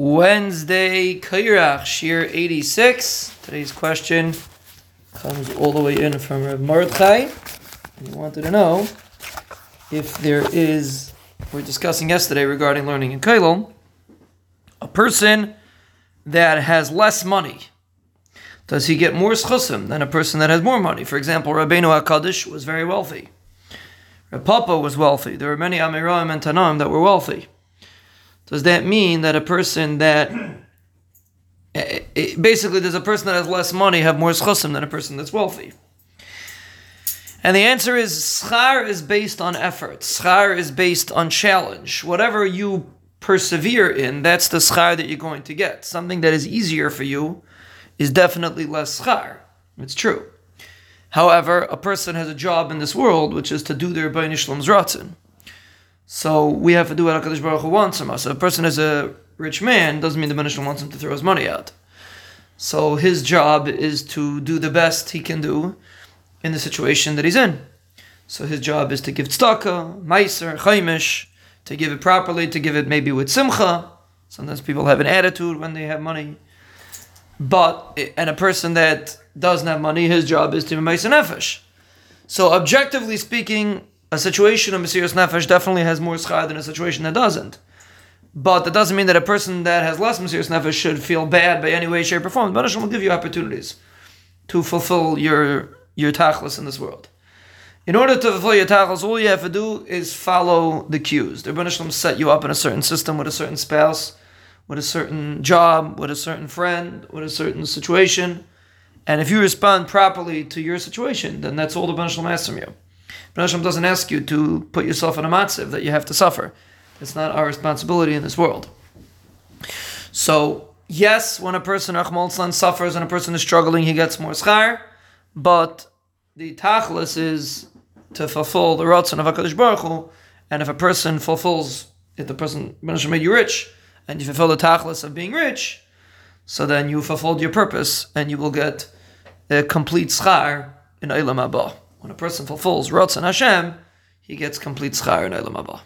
Wednesday, Kairach, Shiur 86. Today's question comes all the way in from Rav Mordechai. He wanted to know if there is, we are discussing yesterday regarding learning in Kailul, a person that has less money, does he get more schusim than a person that has more money? For example, Rabbeinu HaKadosh was very wealthy. Rav Papa was wealthy. There were many Amoraim and Tanaim that were wealthy. Does that mean that a person that eh, eh, basically does a person that has less money have more schusim than a person that's wealthy? And the answer is schar is based on effort. Schar is based on challenge. Whatever you persevere in, that's the schar that you're going to get. Something that is easier for you is definitely less schar. It's true. However, a person has a job in this world which is to do their Bainishlam's Ratzin. So we have to do what HaKadosh Baruch Hu wants from us. If a person is a rich man, doesn't mean the Banishlam wants him to throw his money out. So his job is to do the best he can do in the situation that he's in. So his job is to give tzedakah, meiser, chaimish, to give it properly, to give it maybe with simcha. Sometimes people have an attitude when they have money. But, and a person that doesn't have money, his job is to be meiser nefesh. So objectively speaking, a situation of Mesiris Nefesh definitely has more schar than a situation that doesn't. But that doesn't mean that a person that has less Mesiris Nefesh should feel bad by any way, shape, or form. But Hashem will give you opportunities to fulfill your, your tachlis in this world. In order to fulfill your tachlis, all you have to do is follow the cues. The Rebbe set you up in a certain system with a certain spouse, with a certain job, with a certain friend, with a certain situation. And if you respond properly to your situation, then that's all the Rebbe asks from you. Hashem doesn't ask you to put yourself in a matziv that you have to suffer. It's not our responsibility in this world. So, yes, when a person, Rahman suffers and a person is struggling, he gets more schar, but the tachlis is to fulfill the ratzon of HaKadosh Baruch Hu, and if a person fulfills, if the person Hashem made you rich, and you fulfill the tachlis of being rich, so then you fulfilled your purpose, and you will get a complete schar in Eilam Haba. When a person fulfills Ratzon Hashem, he gets complete schar in Eilam Haba.